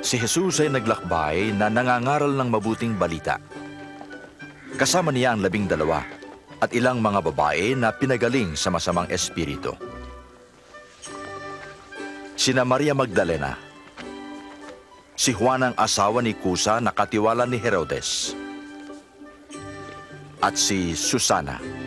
Si Jesus ay naglakbay na nangangaral ng mabuting balita. Kasama niya ang labing dalawa at ilang mga babae na pinagaling sa masamang espiritu. Sina Maria Magdalena, si Juan ang asawa ni Kusa na katiwala ni Herodes, at si Susana.